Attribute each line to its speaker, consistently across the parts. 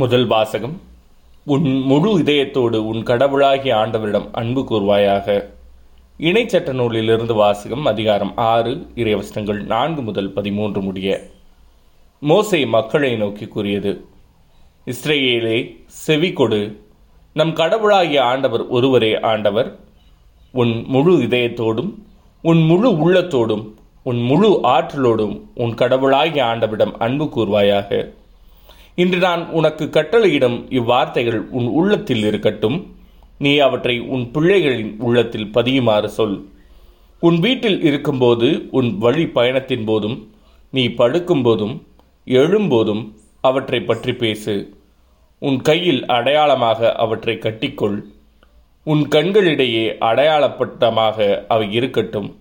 Speaker 1: முதல் வாசகம். உன் முழு இதயத்தோடு உன் கடவுளாகிய ஆண்டவரிடம் அன்பு கூர்வாயாக. இணைச்சட்ட நூலிலிருந்து வாசகம் அதிகாரம் ஆறு இறைவசனங்கள் நான்கு முதல் பதிமூன்று முடிய. மோசை மக்களை நோக்கி கூறியது இஸ்ரேலே செவி கொடு. நம் கடவுளாகிய ஆண்டவர் ஒருவரே ஆண்டவர். உன் முழு இதயத்தோடும் உன் முழு உள்ளத்தோடும் உன் முழு ஆற்றலோடும் உன் கடவுளாகிய ஆண்டவரிடம் அன்பு கூர்வாயாக. இன்று நான் உனக்கு கட்டளையிடும் இவ்வார்த்தைகள் உன் உள்ளத்தில் இருக்கட்டும். நீ அவற்றை உன் பிள்ளைகளின் உள்ளத்தில் பதியுமாறு சொல். உன் வீட்டில் இருக்கும்போது உன் வழி பயணத்தின் போதும் நீ படுக்கும் போதும் எழும்போதும் அவற்றை பற்றி பேசு. உன் கையில் அடையாளமாக அவற்றை கட்டிக்கொள். உன் கண்களிடையே அடையாளப்பட்டமாக அவை இருக்கட்டும்.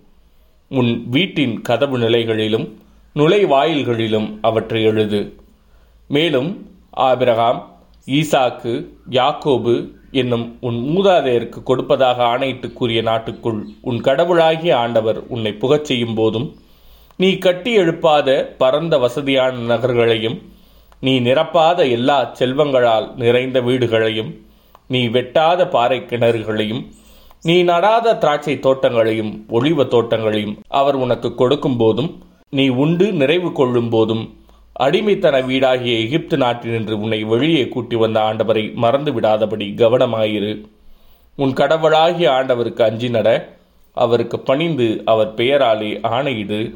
Speaker 1: உன் வீட்டின் கதவு நிலைகளிலும் நுழைவாயில்களிலும் அவற்றை எழுது. மேலும் ஆபிரகாம் ஈசாக்கு யாக்கோபு என்னும் உன் மூதாதையருக்கு கொடுப்பதாக ஆணையிட்டு கூறிய நாட்டுக்குள் உன் கடவுளாகிய ஆண்டவர் உன்னை புகச் செய்யும் போதும் நீ கட்டி எழுப்பாத பரந்த வசதியான நகர்களையும் நீ நிரப்பாத எல்லா செல்வங்களால் நிறைந்த வீடுகளையும் நீ வெட்டாத பாறை கிணறுகளையும் நீ நடாத திராட்சை தோட்டங்களையும் ஒளிவ தோட்டங்களையும் அவர் உனக்கு கொடுக்கும் போதும் நீ உண்டு நிறைவு கொள்ளும் போதும் அடிமைத்தன வீடாகிய எகிப்து நாட்டினின்று உன்னை வெளியே கூட்டி வந்த ஆண்டவரை மறந்து விடாதபடி கவனமாயிரு. உன் கடவுளாகிய ஆண்டவருக்கு அஞ்சி நட அவருக்கு பணிந்து அவர் பெயராலே ஆணையிடு.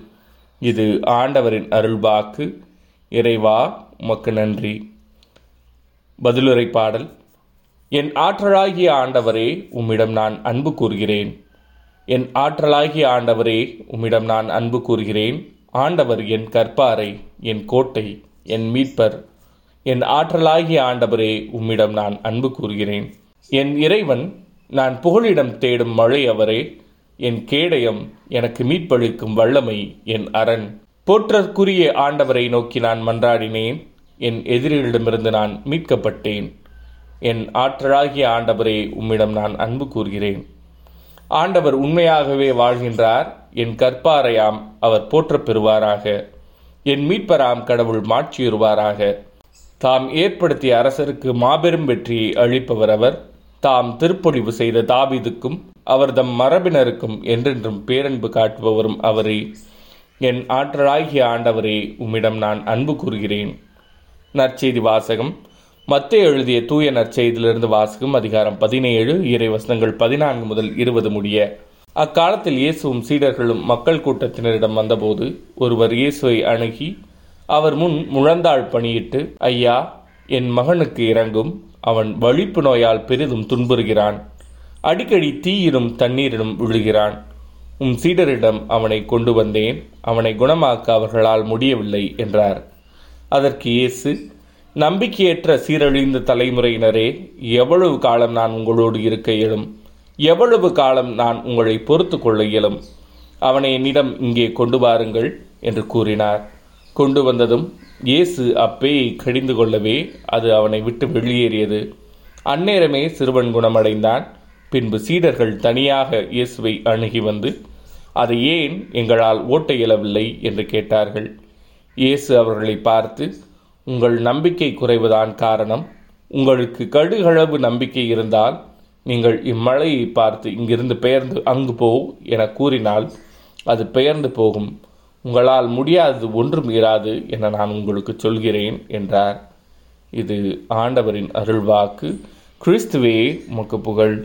Speaker 1: இது ஆண்டவரின் அருள்வாக்கு. இறைவா உமக்கு நன்றி. பதிலுரை பாடல் என் ஆற்றலாகிய ஆண்டவரே உம்மிடம் நான் அன்பு கூறுகிறேன். என் ஆற்றலாகிய ஆண்டவரே உம்மிடம் நான் அன்பு கூறுகிறேன். ஆண்டவர் என் கற்பாரை என் கோட்டை என் மீட்பர் என் ஆற்றலாகிய ஆண்டவரே உம்மிடம் நான் அன்பு கூறுகிறேன். என் இறைவன் நான் புகழிடம் தேடும் மழை அவரே என் கேடயம் எனக்கு மீட்பளிக்கும் வல்லமை என் அரண். போற்றற்குரிய ஆண்டவரை நோக்கி நான் மன்றாடினேன் என் எதிரிகளிடமிருந்து நான் மீட்கப்பட்டேன். என் ஆற்றலாகிய ஆண்டவரே உம்மிடம் நான் அன்பு கூறுகிறேன். ஆண்டவர் உண்மையாகவே வாழ்கின்றார். என் கற்பாரையாம் அவர் போற்றப் பெறுவாராக என் மீட்பராம் கடவுள் மாற்றியுறுவாராக தாம் ஏற்படுத்திய அரசருக்கு மாபெரும் வெற்றியை அளிப்பவர் அவர். தாம் திருப்பொழிவு செய்த தாபீதுக்கும் அவர்தம் மரபினருக்கும் என்றென்றும் பேரன்பு காட்டுபவரும் அவரே. என் ஆற்றலாகிய ஆண்டவரே உம்மிடம் நான் அன்பு கூறுகிறேன். நற்செய்தி வாசகம் மத்திய எழுதிய தூய நற்செய்தியிலிருந்து வாசிக்கும் அதிகாரம் பதினேழு இறை வசனங்கள் பதினான்கு முதல் இருபது முடிய. அக்காலத்தில் இயேசுவும் சீடர்களும் மக்கள் கூட்டத்தினரிடம் வந்தபோது ஒருவர் இயேசுவை அணுகி அவர் முன் முழந்தாள் பணியிட்டு ஐயா என் மகனுக்கு இறங்கும் அவன் வலிப்பு நோயால் பெரிதும் துன்புறுகிறான். அடிக்கடி தீயிலும் தண்ணீரிலும் விழுகிறான். உம் சீடரிடம் அவனை கொண்டு வந்தேன் அவனை குணமாக்க அவர்களால் முடியவில்லை என்றார். அதற்கு இயேசு நம்பிக்கையற்ற சீரழிந்த தலைமுறையினரே எவ்வளவு காலம் நான் உங்களோடு இருக்க இயலும்? எவ்வளவு காலம் நான் உங்களை பொறுத்து கொள்ள இயலும்? அவனை என்னிடம் இங்கே கொண்டு வாருங்கள் என்று கூறினார். கொண்டு வந்ததும் இயேசு அப்பேயை கடிந்து கொள்ளவே அது அவனை விட்டு வெளியேறியது. அந்நேரமே சிறுவன் குணமடைந்தான். பின்பு சீடர்கள் தனியாக இயேசுவை அணுகி வந்து அதை ஏன் எங்களால் ஓட்ட இயலவில்லை? என்று கேட்டார்கள். இயேசு அவர்களை பார்த்து உங்கள் நம்பிக்கை குறைவுதான் காரணம். உங்களுக்கு கடுகளவு நம்பிக்கை இருந்தால் நீங்கள் இம்மலையை பார்த்து இங்கிருந்து பெயர்ந்து அங்கு போ என கூறினால் அது பெயர்ந்து போகும். உங்களால் முடியாதது ஒன்றும் இராது என நான் உங்களுக்கு சொல்கிறேன் என்றார். இது ஆண்டவரின் அருள்வாக்கு. கிறிஸ்துவே உமக்கு புகழ்.